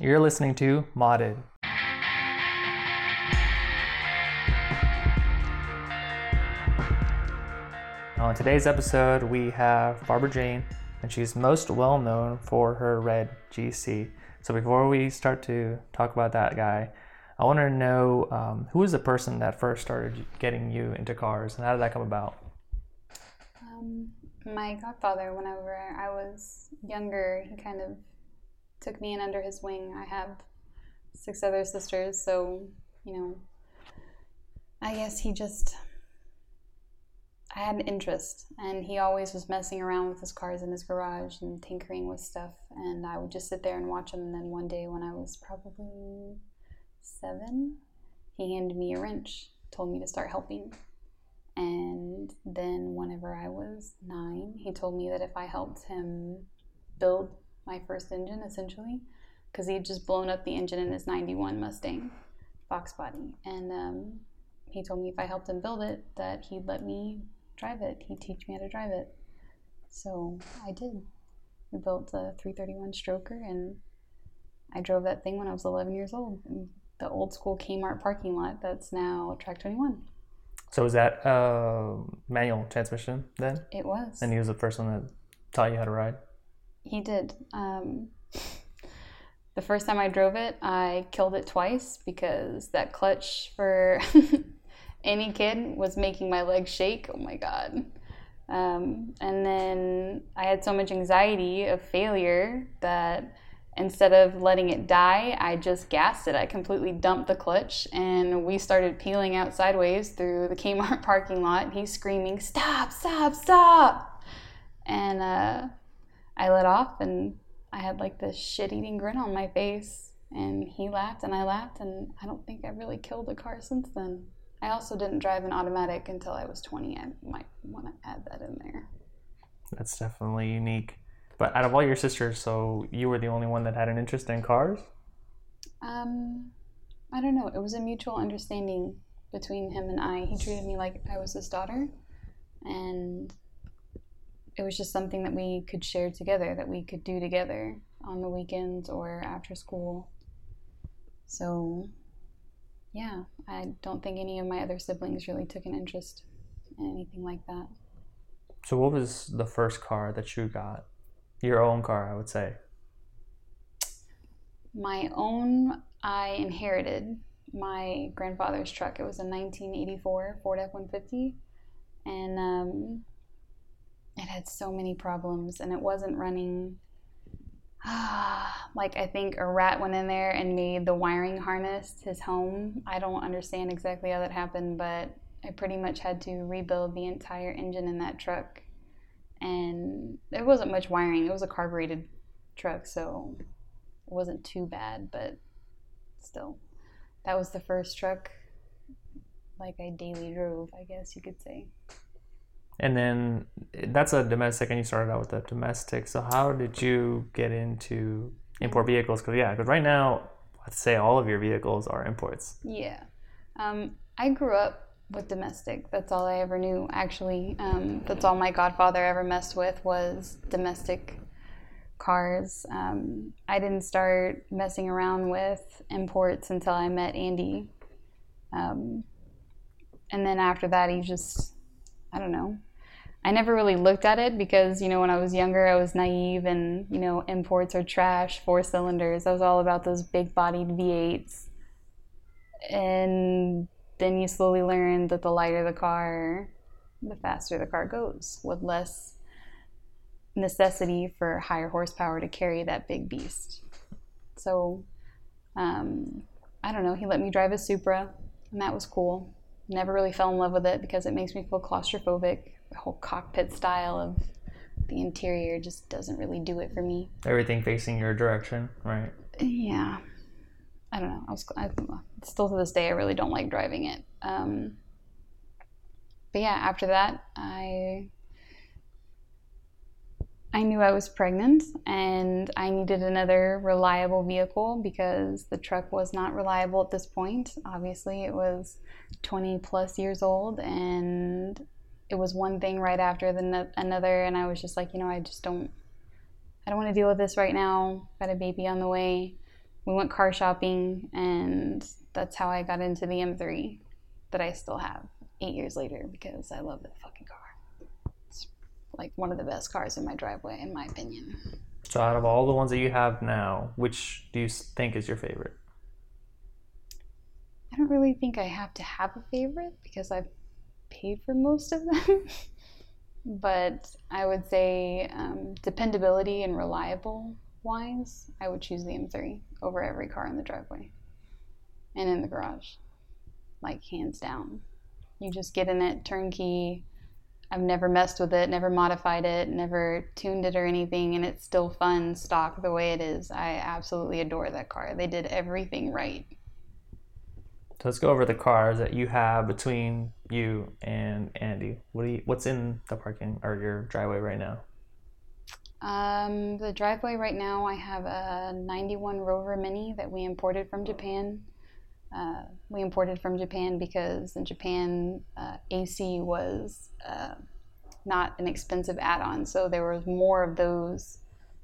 You're listening to Modded. On today's episode, we have Barbara Jane, and she's most well known for her red GC. So before we start to talk about that guy, I want to know um, who was the person that first started getting you into cars, and how did that come about? Um, my godfather, whenever I was younger, he kind of took me in under his wing. I have six other sisters, so, you know, I guess he just. I had an interest, and he always was messing around with his cars in his garage and tinkering with stuff. And I would just sit there and watch him. And then one day, when I was probably seven, he handed me a wrench, told me to start helping. And then, whenever I was nine, he told me that if I helped him build my first engine, essentially, because he had just blown up the engine in his 91 Mustang Fox body. And um, he told me if I helped him build it, that he'd let me drive it. He'd teach me how to drive it. So I did. We built a 331 stroker, and I drove that thing when I was 11 years old in the old school Kmart parking lot that's now Track 21. So was that uh, manual transmission then? It was. And he was the first one that taught you how to ride? He did. Um, the first time I drove it, I killed it twice because that clutch for any kid was making my legs shake. Oh my God. Um, and then I had so much anxiety of failure that instead of letting it die, I just gassed it. I completely dumped the clutch and we started peeling out sideways through the Kmart parking lot. And He's screaming, Stop, stop, stop. And uh, I let off and I had like this shit eating grin on my face. And he laughed and I laughed, and I don't think I've really killed a car since then. I also didn't drive an automatic until I was 20. I might want to add that in there. That's definitely unique. But out of all your sisters, so you were the only one that had an interest in cars? Um, I don't know. It was a mutual understanding between him and I. He treated me like I was his daughter, and it was just something that we could share together, that we could do together on the weekends or after school. So, yeah, I don't think any of my other siblings really took an interest in anything like that. So, what was the first car that you got? Your own car, I would say. My own, I inherited my grandfather's truck. It was a 1984 Ford F 150. And um, it had so many problems and it wasn't running. like, I think a rat went in there and made the wiring harness his home. I don't understand exactly how that happened, but I pretty much had to rebuild the entire engine in that truck. And there wasn't much wiring, it was a carbureted truck, so it wasn't too bad, but still. That was the first truck like I daily drove, I guess you could say. And then that's a domestic, and you started out with a domestic. So how did you get into import vehicles? Because yeah, because right now, let's say all of your vehicles are imports. Yeah, um, I grew up with domestic. That's all I ever knew. Actually, um, that's all my godfather ever messed with was domestic cars. Um, I didn't start messing around with imports until I met Andy. Um, and then after that, he just, I don't know. I never really looked at it because, you know, when I was younger, I was naive and, you know, imports are trash, four cylinders. I was all about those big bodied V8s. And then you slowly learn that the lighter the car, the faster the car goes, with less necessity for higher horsepower to carry that big beast. So, um, I don't know, he let me drive a Supra, and that was cool. Never really fell in love with it because it makes me feel claustrophobic. The whole cockpit style of the interior just doesn't really do it for me. Everything facing your direction, right? Yeah. I don't know. I was I, still to this day I really don't like driving it. Um, but yeah, after that I I knew I was pregnant and I needed another reliable vehicle because the truck was not reliable at this point. Obviously, it was 20 plus years old and it was one thing right after the another and I was just like, you know, I just don't I don't want to deal with this right now. Got a baby on the way. we went car shopping, and that's how I got into the M3 that I still have eight years later because I love that fucking car. It's like one of the best cars in my driveway, in my opinion. So, out of all the ones that you have now, which do you think is your favorite? I don't really think I have to have a favorite because I've paid for most of them. but I would say um, dependability and reliable wise, I would choose the M3 over every car in the driveway and in the garage. Like, hands down. You just get in it turnkey. I've never messed with it, never modified it, never tuned it or anything, and it's still fun stock the way it is. I absolutely adore that car. They did everything right. So let's go over the cars that you have between you and Andy. What do you, what's in the parking or your driveway right now? Um, the driveway right now, I have a 91 Rover Mini that we imported from Japan. Uh, we imported from Japan because in Japan, uh, AC was uh, not an expensive add on. So there was more of those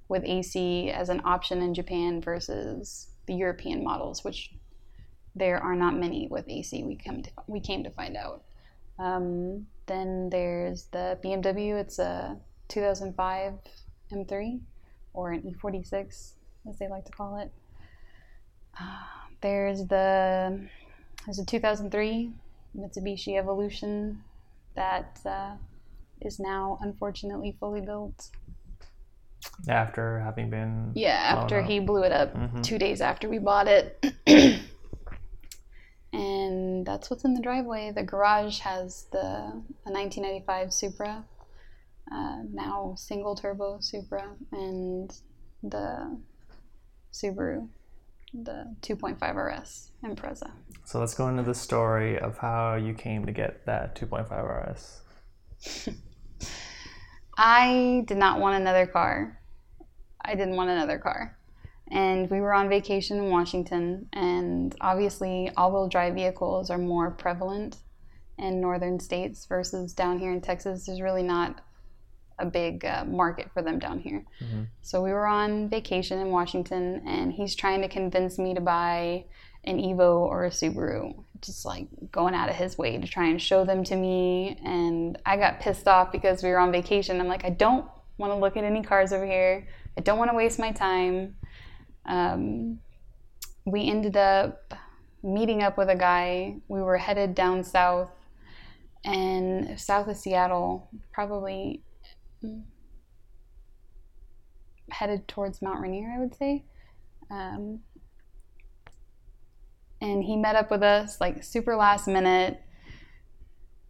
with AC as an option in Japan versus the European models, which there are not many with AC. We come to, we came to find out. Um, then there's the BMW. It's a 2005 M3 or an E46, as they like to call it. Uh, there's the there's a 2003 Mitsubishi Evolution that uh, is now unfortunately fully built. After having been Yeah, after he blew it up Mhm. two days after we bought it. and that's what's in the driveway. The garage has the a 1995 Supra, uh, now single turbo Supra, and the Subaru, the 2.5 RS Impreza. So let's go into the story of how you came to get that 2.5 RS. I did not want another car. I didn't want another car. And we were on vacation in Washington, and obviously, all wheel drive vehicles are more prevalent in northern states versus down here in Texas. There's really not a big uh, market for them down here. Mhm. So we were on vacation in Washington, and he's trying to convince me to buy an Evo or a Subaru, just like going out of his way to try and show them to me. And I got pissed off because we were on vacation. I'm like, I don't want to look at any cars over here. I don't want to waste my time. Um, we ended up meeting up with a guy. We were headed down south and south of Seattle, probably headed towards Mount Rainier, I would say. Um, and he met up with us like super last minute.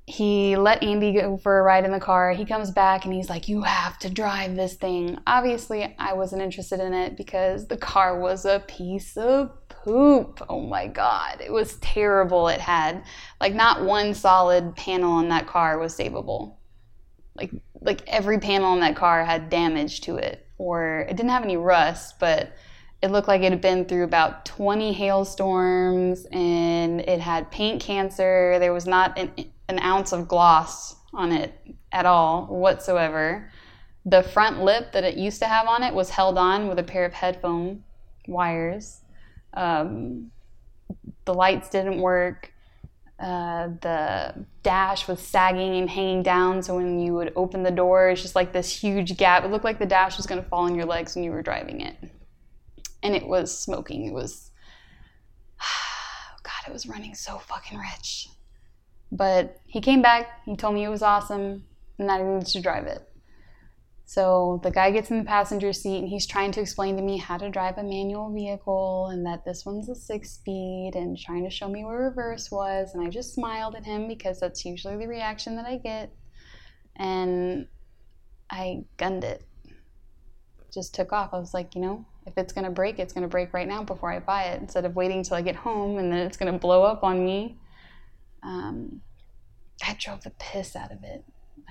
He let Andy go for a ride in the car. He comes back and he's like, You have to drive this thing. Obviously, I wasn't interested in it because the car was a piece of poop. Oh my God. It was terrible. It had like not one solid panel on that car was savable. Like, like every panel in that car had damage to it, or it didn't have any rust, but it looked like it had been through about 20 hailstorms and it had paint cancer. There was not an, an ounce of gloss on it at all whatsoever. The front lip that it used to have on it was held on with a pair of headphone wires. Um, the lights didn't work. Uh, the dash was sagging and hanging down, so when you would open the door, it's just like this huge gap. It looked like the dash was going to fall on your legs when you were driving it and it was smoking. It was, God, it was running so fucking rich. But he came back, he told me it was awesome, and that I needed to drive it. So the guy gets in the passenger seat and he's trying to explain to me how to drive a manual vehicle and that this one's a six speed and trying to show me where reverse was. And I just smiled at him because that's usually the reaction that I get. And I gunned it. Just took off. I was like, you know, if it's going to break, it's going to break right now before I buy it instead of waiting till I get home and then it's going to blow up on me. Um, I drove the piss out of it.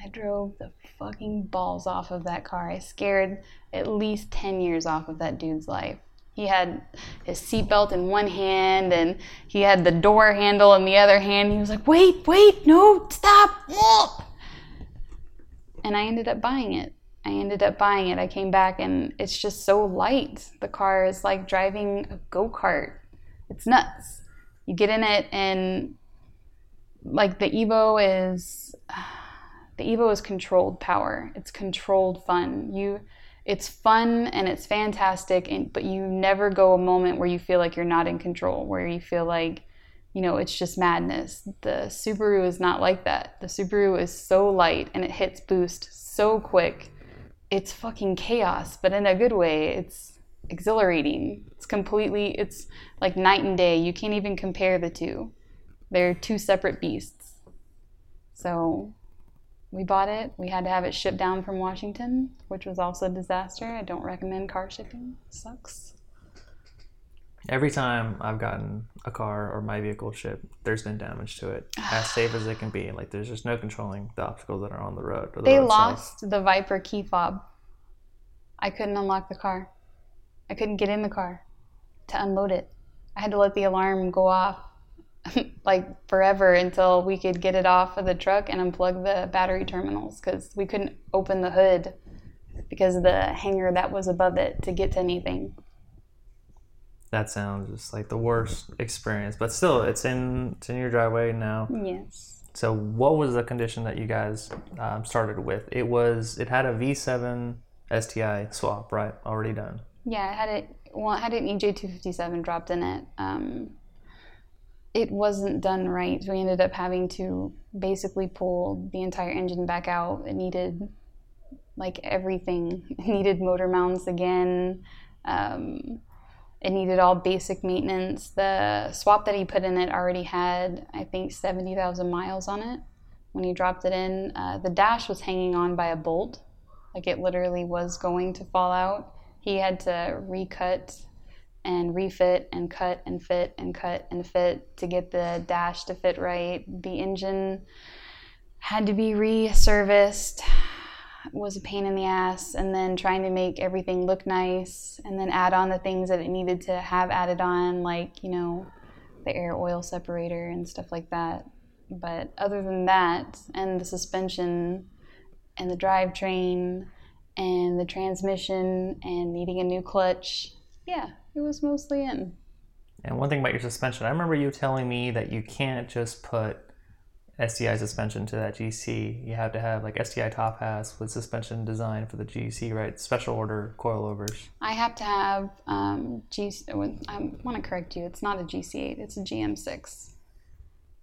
I drove the fucking balls off of that car. I scared at least 10 years off of that dude's life. He had his seatbelt in one hand and he had the door handle in the other hand. He was like, wait, wait, no, stop. And I ended up buying it I ended up buying it. I came back and it's just so light. The car is like driving a go kart. It's nuts. You get in it and like the Evo is the Evo is controlled power. It's controlled fun. You it's fun and it's fantastic and but you never go a moment where you feel like you're not in control, where you feel like you know, it's just madness. The Subaru is not like that. The Subaru is so light and it hits boost so quick. It's fucking chaos, but in a good way. It's exhilarating. It's completely, it's like night and day. You can't even compare the two. They're two separate beasts. So we bought it. We had to have it shipped down from Washington, which was also a disaster. I don't recommend car shipping. It sucks. Every time I've gotten a car or my vehicle shipped, there's been damage to it. As safe as it can be. Like there's just no controlling the obstacles that are on the road. Or the They road lost the Viper key fob. I couldn't unlock the car. I couldn't get in the car to unload it. I had to let the alarm go off like forever until we could get it off of the truck and unplug the battery terminals because we couldn't open the hood because of the hanger that was above it to get to anything. That sounds just like the worst experience. But still, it's in it's in your driveway now. Yes. So what was the condition that you guys um, started with? It was it had a V7 STI swap, right? Already done. Yeah, I had it. Well, I had an EJ257 dropped in it. Um, it wasn't done right. We ended up having to basically pull the entire engine back out. It needed like everything. It needed motor mounts again. Um, it needed all basic maintenance. The swap that he put in it already had, I think, 70,000 miles on it when he dropped it in. Uh, the dash was hanging on by a bolt, like it literally was going to fall out. He had to recut and refit and cut and fit and cut and fit to get the dash to fit right. The engine had to be reserviced was a pain in the ass. And then trying to make everything look nice and then add on the things that it needed to have added on like you know the air oil separator and stuff like that. But other than that and the suspension and the drivetrain and the transmission and needing a new clutch yeah it was mostly in And one thing about your suspension, I remember you telling me that you can't just put STI suspension to that GC. You have to have like STI top hats with suspension design for the GC, right? Special order coilovers. I have to have um, G. I want to correct you. It's not a GC8. It's a GM6.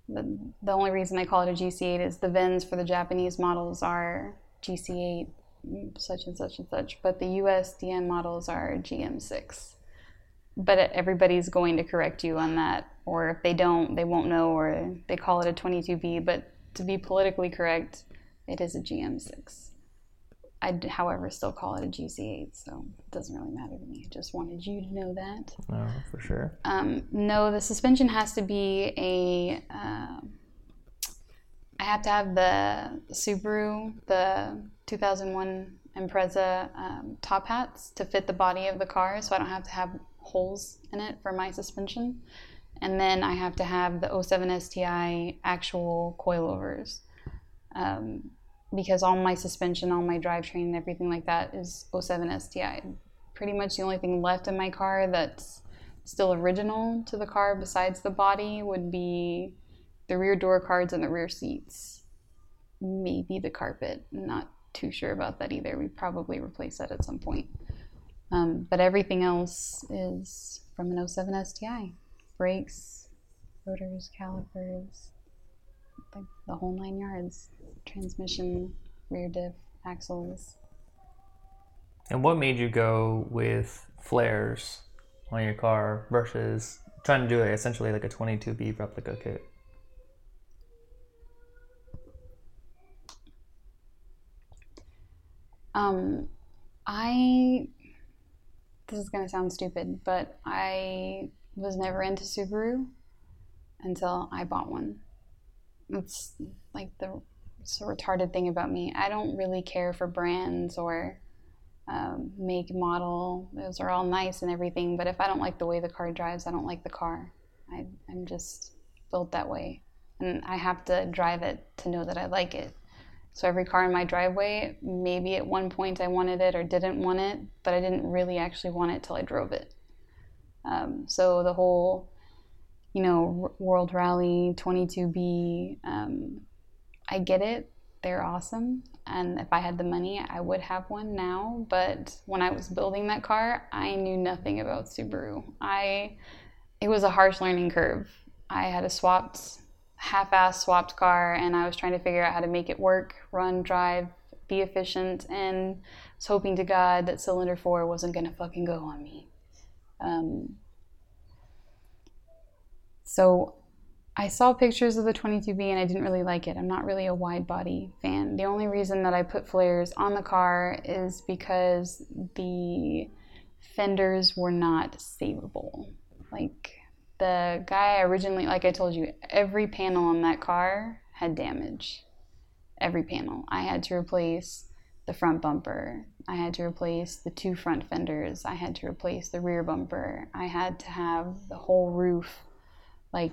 The, the only reason they call it a GC8 is the VINs for the Japanese models are GC8, such and such and such, but the USDM models are GM6. But everybody's going to correct you on that, or if they don't, they won't know, or they call it a 22B. But to be politically correct, it is a GM6. I, however, still call it a GC8, so it doesn't really matter to me. i Just wanted you to know that. No, for sure. Um, no, the suspension has to be a. Uh, I have to have the Subaru, the 2001 Impreza um, top hats to fit the body of the car, so I don't have to have holes in it for my suspension. And then I have to have the 07 STI actual coilovers. Um, because all my suspension, all my drivetrain, and everything like that is 07 STI. Pretty much the only thing left in my car that's still original to the car besides the body would be the rear door cards and the rear seats. Maybe the carpet. Not too sure about that either. We probably replace that at some point. Um, but everything else is from an 07 STI. Brakes, rotors, calipers, like the whole nine yards. Transmission, rear diff, axles. And what made you go with flares on your car versus trying to do it essentially like a 22B replica kit? Um, I. This is gonna sound stupid, but I was never into Subaru until I bought one. It's like the it's a retarded thing about me. I don't really care for brands or um, make, model. Those are all nice and everything, but if I don't like the way the car drives, I don't like the car. I, I'm just built that way, and I have to drive it to know that I like it. So every car in my driveway, maybe at one point I wanted it or didn't want it, but I didn't really actually want it till I drove it. Um, so the whole, you know, World Rally 22B, um, I get it. They're awesome. And if I had the money, I would have one now. But when I was building that car, I knew nothing about Subaru. I, it was a harsh learning curve. I had a swapped, half-ass swapped car, and I was trying to figure out how to make it work, run, drive, be efficient, and was hoping to God that cylinder four wasn't gonna fucking go on me. Um, so I saw pictures of the 22B and I didn't really like it. I'm not really a wide body fan. The only reason that I put flares on the car is because the fenders were not savable. Like the guy originally, like I told you, every panel on that car had damage. Every panel. I had to replace the front bumper. I had to replace the two front fenders. I had to replace the rear bumper. I had to have the whole roof like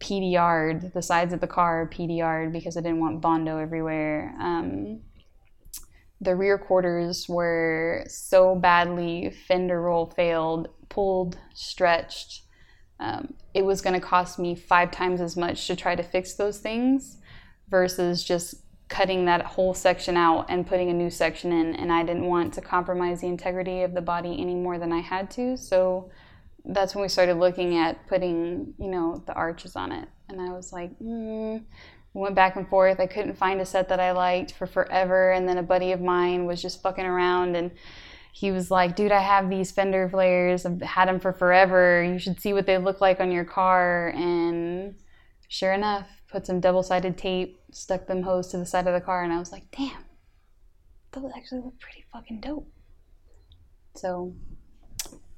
PDR'd, the sides of the car PDR'd because I didn't want Bondo everywhere. Um, the rear quarters were so badly fender roll failed, pulled, stretched. Um, it was going to cost me five times as much to try to fix those things versus just cutting that whole section out and putting a new section in. And I didn't want to compromise the integrity of the body any more than I had to. So that's when we started looking at putting, you know, the arches on it. And I was like, mm. went back and forth. I couldn't find a set that I liked for forever. And then a buddy of mine was just fucking around and he was like, dude, I have these fender flares. I've had them for forever. You should see what they look like on your car. And sure enough, put some double sided tape, stuck them hose to the side of the car. And I was like, damn, those actually look pretty fucking dope. So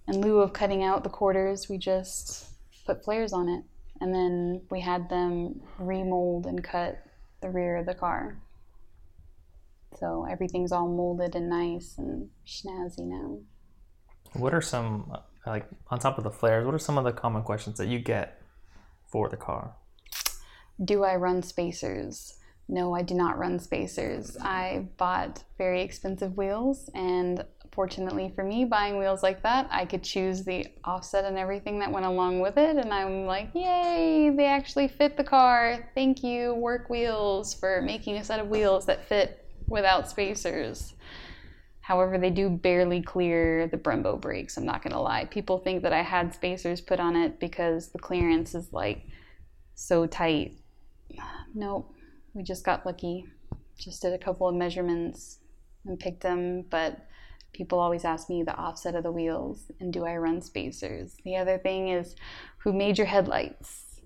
in lieu of cutting out the quarters, we just put flares on it. And then we had them remold and cut the rear of the car. So everything's all molded and nice and snazzy now. What are some, like, on top of the flares, what are some of the common questions that you get for the car? Do I run spacers? No, I do not run spacers. I bought very expensive wheels and fortunately for me, buying wheels like that, I could choose the offset and everything that went along with it. And I'm like, yay, they actually fit the car. Thank you, Work Wheels, for making a set of wheels that fit without spacers. However, they do barely clear the Brembo brakes, I'm not gonna lie. People think that I had spacers put on it because the clearance is like so tight. Nope, we just got lucky. Just did a couple of measurements and picked them, but people always ask me the offset of the wheels and do I run spacers. The other thing is who made your headlights?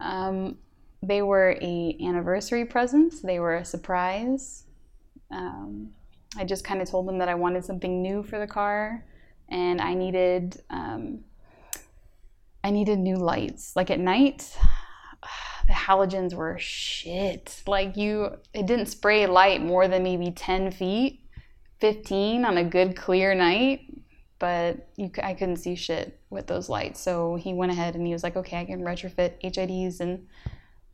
Um, they were a anniversary present. They were a surprise. Um, I just kind of told them that I wanted something new for the car, and I needed um, I needed new lights. Like at night, the halogens were shit. Like you, it didn't spray light more than maybe ten feet 15 on a good clear night, but you, I couldn't see shit with those lights. So he went ahead and he was like, okay, I can retrofit HIDs. And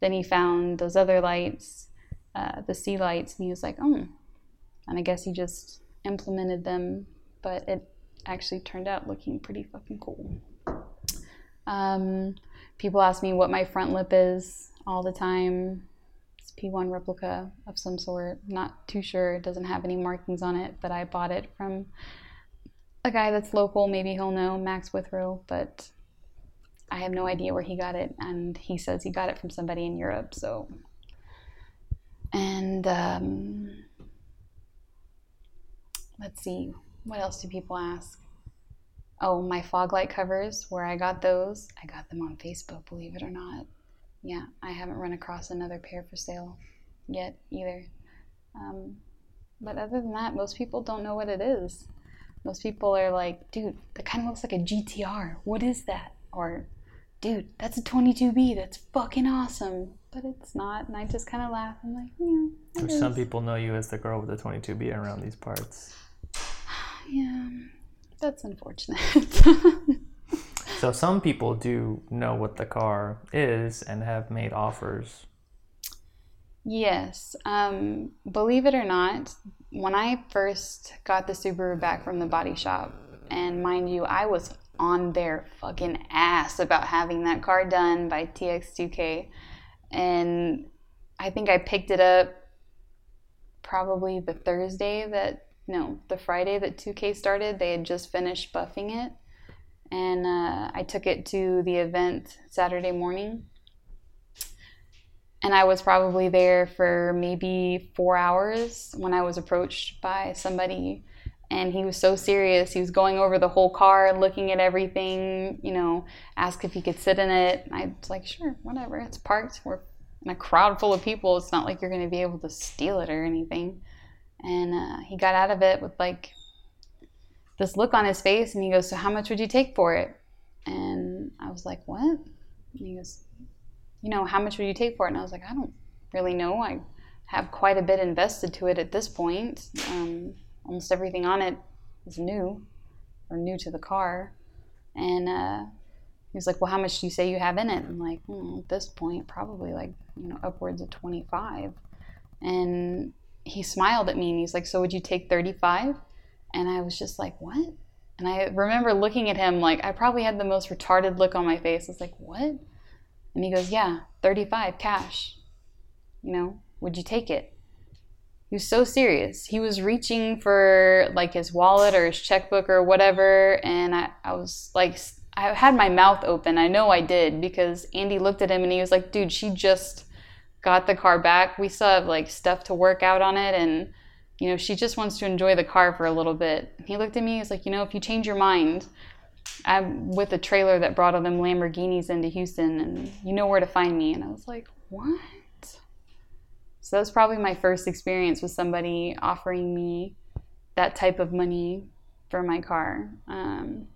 then he found those other lights, uh, the C lights, and he was like, oh. And I guess he just implemented them, but it actually turned out looking pretty fucking cool. Um, people ask me what my front lip is all the time. It's P1 replica of some sort. Not too sure. It doesn't have any markings on it, but I bought it from a guy that's local. Maybe he'll know, Max Withrow, but I have no idea where he got it. And he says he got it from somebody in Europe. So, and um, let's see, what else do people ask? Oh, my fog light covers, where I got those, I got them on Facebook, believe it or not yeah, I haven't run across another pair for sale yet either. Um, but other than that, most people don't know what it is. Most people are like, dude, that kind of looks like a GTR. What is that? Or, dude, that's a 22B. That's fucking awesome. But it's not. And I just kind of laugh. I'm like, yeah. Some people know you as the girl with the 22B around these parts. Yeah, that's unfortunate. So some people do know what the car is and have made offers. Yes. Um, believe it or not, when I first got the Subaru back from the body shop, and mind you, I was on their fucking ass about having that car done by TX2K. And I think I picked it up probably the Thursday that, no, the Friday that 2K started. They had just finished buffing it. And uh, I took it to the event Saturday morning and I was probably there for maybe four hours when I was approached by somebody. And he was so serious. He was going over the whole car, looking at everything, you know, asked if he could sit in it. And I was like, sure, whatever. It's parked. We're in a crowd full of people. It's not like you're going to be able to steal it or anything. And uh, he got out of it with like this look on his face. And he goes, So, how much would you take for it? And I was like, What? And he goes, you know, how much would you take for it? And I was like, I don't really know. I have quite a bit invested to it at this point. Um, almost everything on it is new or new to the car. And uh, he was like, Well, how much do you say you have in it? I'm like, hmm, At this point, probably like, you know, upwards of 25. And he smiled at me and he's like, So would you take 35? And I was just like, What? And I remember looking at him like I probably had the most retarded look on my face. I was like, What? And he goes, Yeah, 35 cash. You know, would you take it? He was so serious. He was reaching for like his wallet or his checkbook or whatever. And I, I was like, I had my mouth open. I know I did because Andy looked at him and he was like, Dude, she just got the car back. We still have like stuff to work out on it. And, you know, she just wants to enjoy the car for a little bit. He looked at me. he's like, You know, if you change your mind, I'm with a trailer that brought all them Lamborghinis into Houston, and you know where to find me. And I was like, what? So that was probably my first experience with somebody offering me that type of money for my car. Um,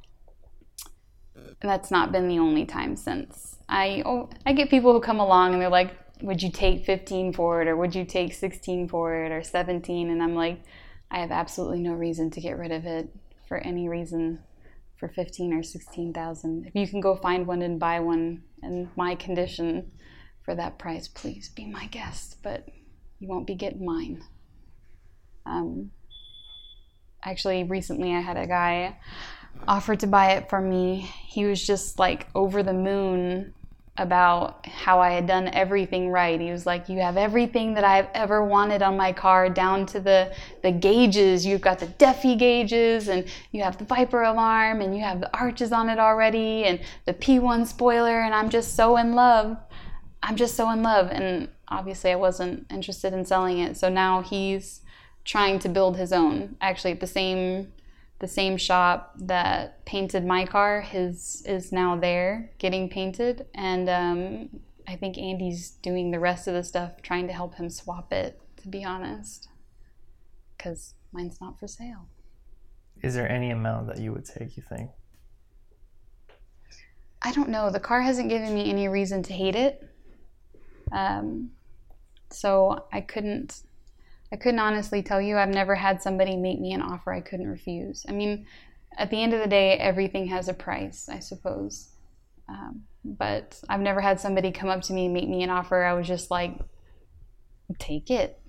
and that's not been the only time since. I oh, I get people who come along and they're like, "Would you take 15 for it, or would you take 16 for it, or 17?" And I'm like, I have absolutely no reason to get rid of it for any reason for 15 or 16,000. If you can go find one and buy one in my condition for that price, please be my guest, but you won't be getting mine. Um, actually, recently I had a guy offer to buy it for me. He was just like over the moon about how I had done everything right. He was like, "You have everything that I've ever wanted on my car, down to the the gauges. You've got the Defi gauges, and you have the Viper alarm, and you have the arches on it already, and the P1 spoiler. And I'm just so in love. I'm just so in love." And obviously, I wasn't interested in selling it. So now he's trying to build his own. Actually, at the same the same shop that painted my car, his is now there getting painted, and um, I think Andy's doing the rest of the stuff, trying to help him swap it. To be honest, because mine's not for sale. Is there any amount that you would take? You think? I don't know. The car hasn't given me any reason to hate it, um, so I couldn't I couldn't honestly tell you. I've never had somebody make me an offer I couldn't refuse. I mean, at the end of the day, everything has a price, I suppose. Um, but I've never had somebody come up to me and make me an offer. I was just like, take it,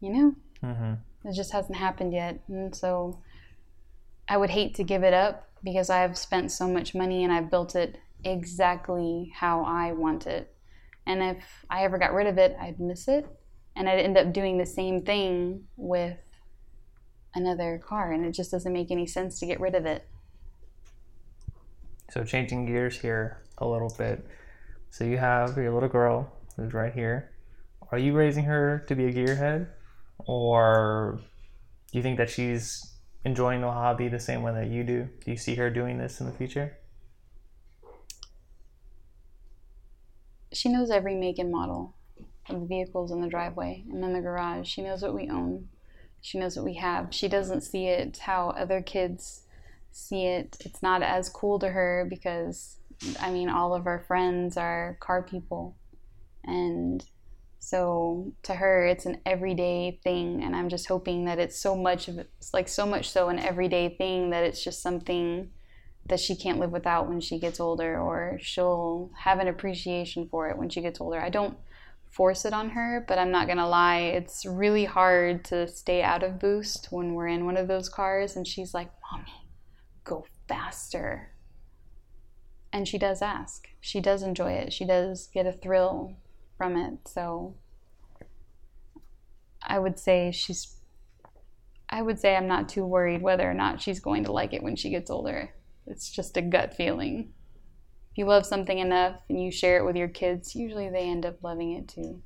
you know? Mm-hmm. It just hasn't happened yet. And so I would hate to give it up because I've spent so much money and I've built it exactly how I want it. And if I ever got rid of it, I'd miss it and I'd end up doing the same thing with another car, and it just doesn't make any sense to get rid of it. So, changing gears here a little bit. So, you have your little girl who's right here. Are you raising her to be a gearhead? Or do you think that she's enjoying the hobby the same way that you do? Do you see her doing this in the future? She knows every make and model of the vehicles in the driveway and in the garage. She knows what we own. She knows what we have. She doesn't see it how other kids see it. It's not as cool to her because, I mean, all of our friends are car people. And so to her, it's an everyday thing. And I'm just hoping that it's so much of like so much so an everyday thing that it's just something that she can't live without when she gets older or she'll have an appreciation for it when she gets older. I don't force it on her, but I'm not to lie, it's really hard to stay out of boost when we're in one of those cars and she's like, "Mommy, go faster." And she does ask. She does enjoy it. She does get a thrill from it. So I would say she's I would say I'm not too worried whether or not she's going to like it when she gets older. It's just a gut feeling you love something enough and you share it with your kids, usually they end up loving it too.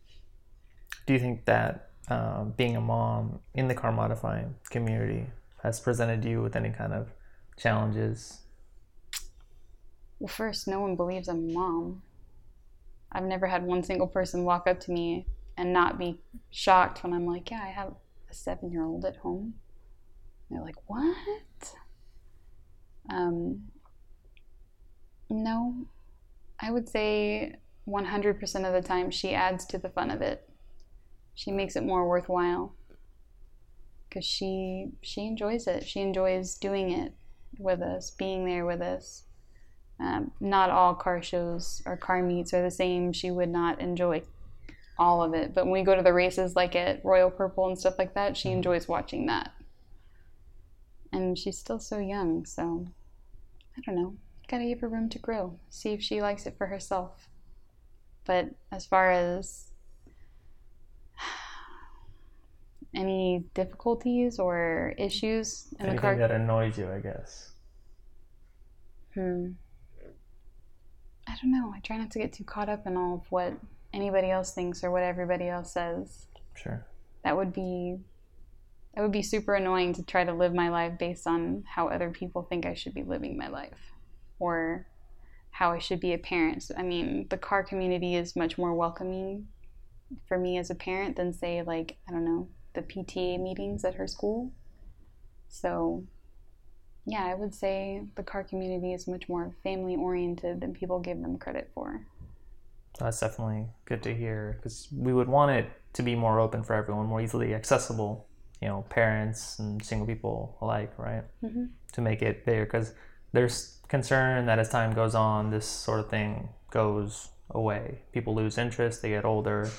Do you think that um, being a mom in the car modifying community has presented you with any kind of challenges? Well, first, no one believes I'm a mom. I've never had one single person walk up to me and not be shocked when I'm like, Yeah, I have a seven year old at home. And they're like, What? Um, no, I would say 100% of the time she adds to the fun of it. She makes it more worthwhile because she she enjoys it. She enjoys doing it with us, being there with us. Um, not all car shows or car meets are the same. She would not enjoy all of it, but when we go to the races like at Royal Purple and stuff like that, she mm-hmm. enjoys watching that. And she's still so young, so I don't know gotta give her room to grow, see if she likes it for herself. But as far as any difficulties or issues in Anything the car that annoys you, I guess. Hmm. I don't know. I try not to get too caught up in all of what anybody else thinks or what everybody else says. Sure. That would be that would be super annoying to try to live my life based on how other people think I should be living my life or how I should be a parent. So, I mean, the car community is much more welcoming for me as a parent than, say, like, I don't know, the PTA meetings at her school. So, yeah, I would say the car community is much more family oriented than people give them credit for. That's definitely good to hear because we would want it to be more open for everyone, more easily accessible, you know, parents and single people alike, right? Mm-hmm. To make it bigger because there's concern that as time goes on, this sort of thing goes away. People lose interest, they get older,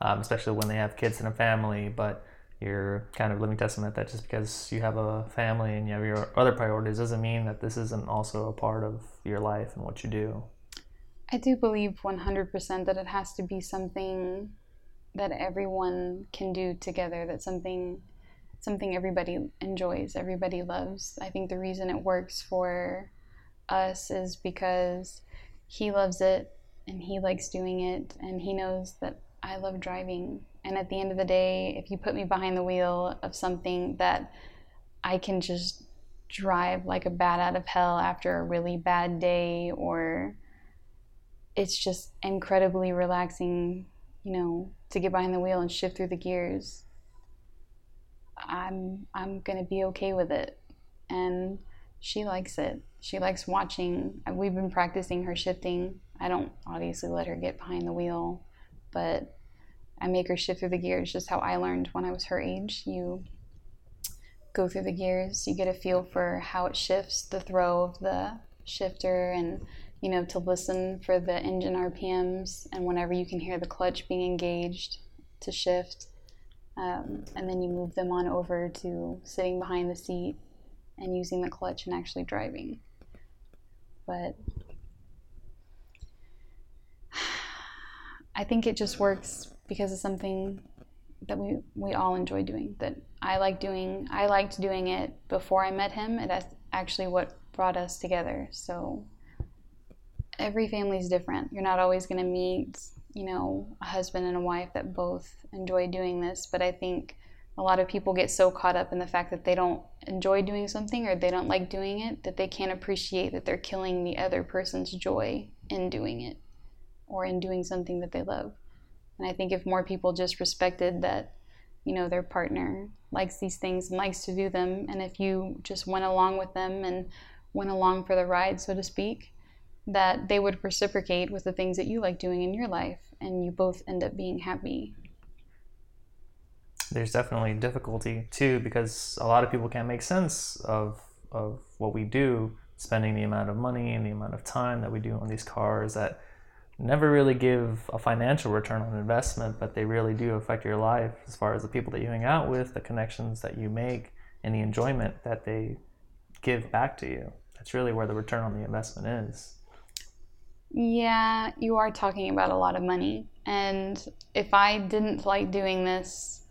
um, especially when they have kids and a family. But you're kind of living testament that just because you have a family and you have your other priorities doesn't mean that this isn't also a part of your life and what you do. I do believe 100% that it has to be something that everyone can do together, that something something everybody enjoys, everybody loves. I think the reason it works for us is because he loves it and he likes doing it and he knows that I love driving. And at the end of the day, if you put me behind the wheel of something that I can just drive like a bat out of hell after a really bad day or it's just incredibly relaxing, you know, to get behind the wheel and shift through the gears I'm I'm gonna be okay with it. And she likes it. She likes watching. We've been practicing her shifting. I don't obviously let her get behind the wheel, but I make her shift through the gears just how I learned when I was her age. You go through the gears, you get a feel for how it shifts, the throw of the shifter, and you know, to listen for the engine RPMs and whenever you can hear the clutch being engaged to shift um, and then you move them on over to sitting behind the seat and using the clutch and actually driving. But I think it just works because of something that we, we all enjoy doing, that I like doing. I liked doing it before I met him. It actually what brought us together. So every family is different. You're not always going to meet you know, a husband and a wife that both enjoy doing this. But I think a lot of people get so caught up in the fact that they don't enjoy doing something or they don't like doing it that they can't appreciate that they're killing the other person's joy in doing it or in doing something that they love. And I think if more people just respected that, you know, their partner likes these things and likes to do them, and if you just went along with them and went along for the ride, so to speak, that they would reciprocate with the things that you like doing in your life and you both end up being happy. There's definitely difficulty too because a lot of people can't make sense of of what we do, spending the amount of money and the amount of time that we do on these cars that never really give a financial return on investment, but they really do affect your life as far as the people that you hang out with, the connections that you make, and the enjoyment that they give back to you. That's really where the return on the investment is. Yeah, you are talking about a lot of money. And if I didn't like doing this,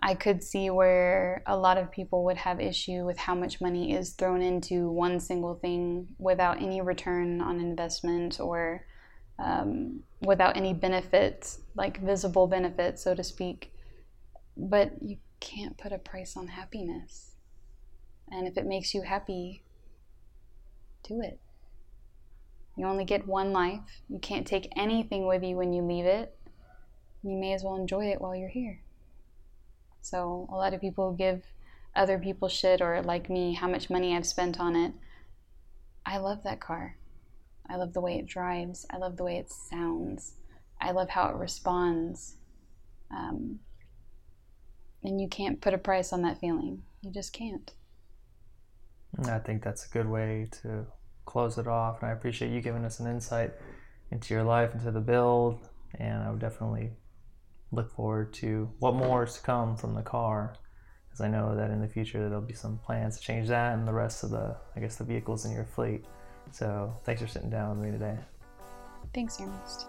I could see where a lot of people would have issue with how much money is thrown into one single thing without any return on investment or um, without any benefit, like visible benefit, so to speak. But you can't put a price on happiness. And if it makes you happy, do it. You only get one life. You can't take anything with you when you leave it. You may as well enjoy it while you're here. So, a lot of people give other people shit or like me how much money I've spent on it. I love that car. I love the way it drives. I love the way it sounds. I love how it responds. Um, and you can't put a price on that feeling. You just can't. I think that's a good way to close it off. And I appreciate you giving us an insight into your life, into the build. And I would definitely look forward to what more is to come from the car. Because I know that in the future there'll be some plans to change that and the rest of the, I guess, the vehicles in your fleet. So thanks for sitting down with me today. Thanks, Ernest.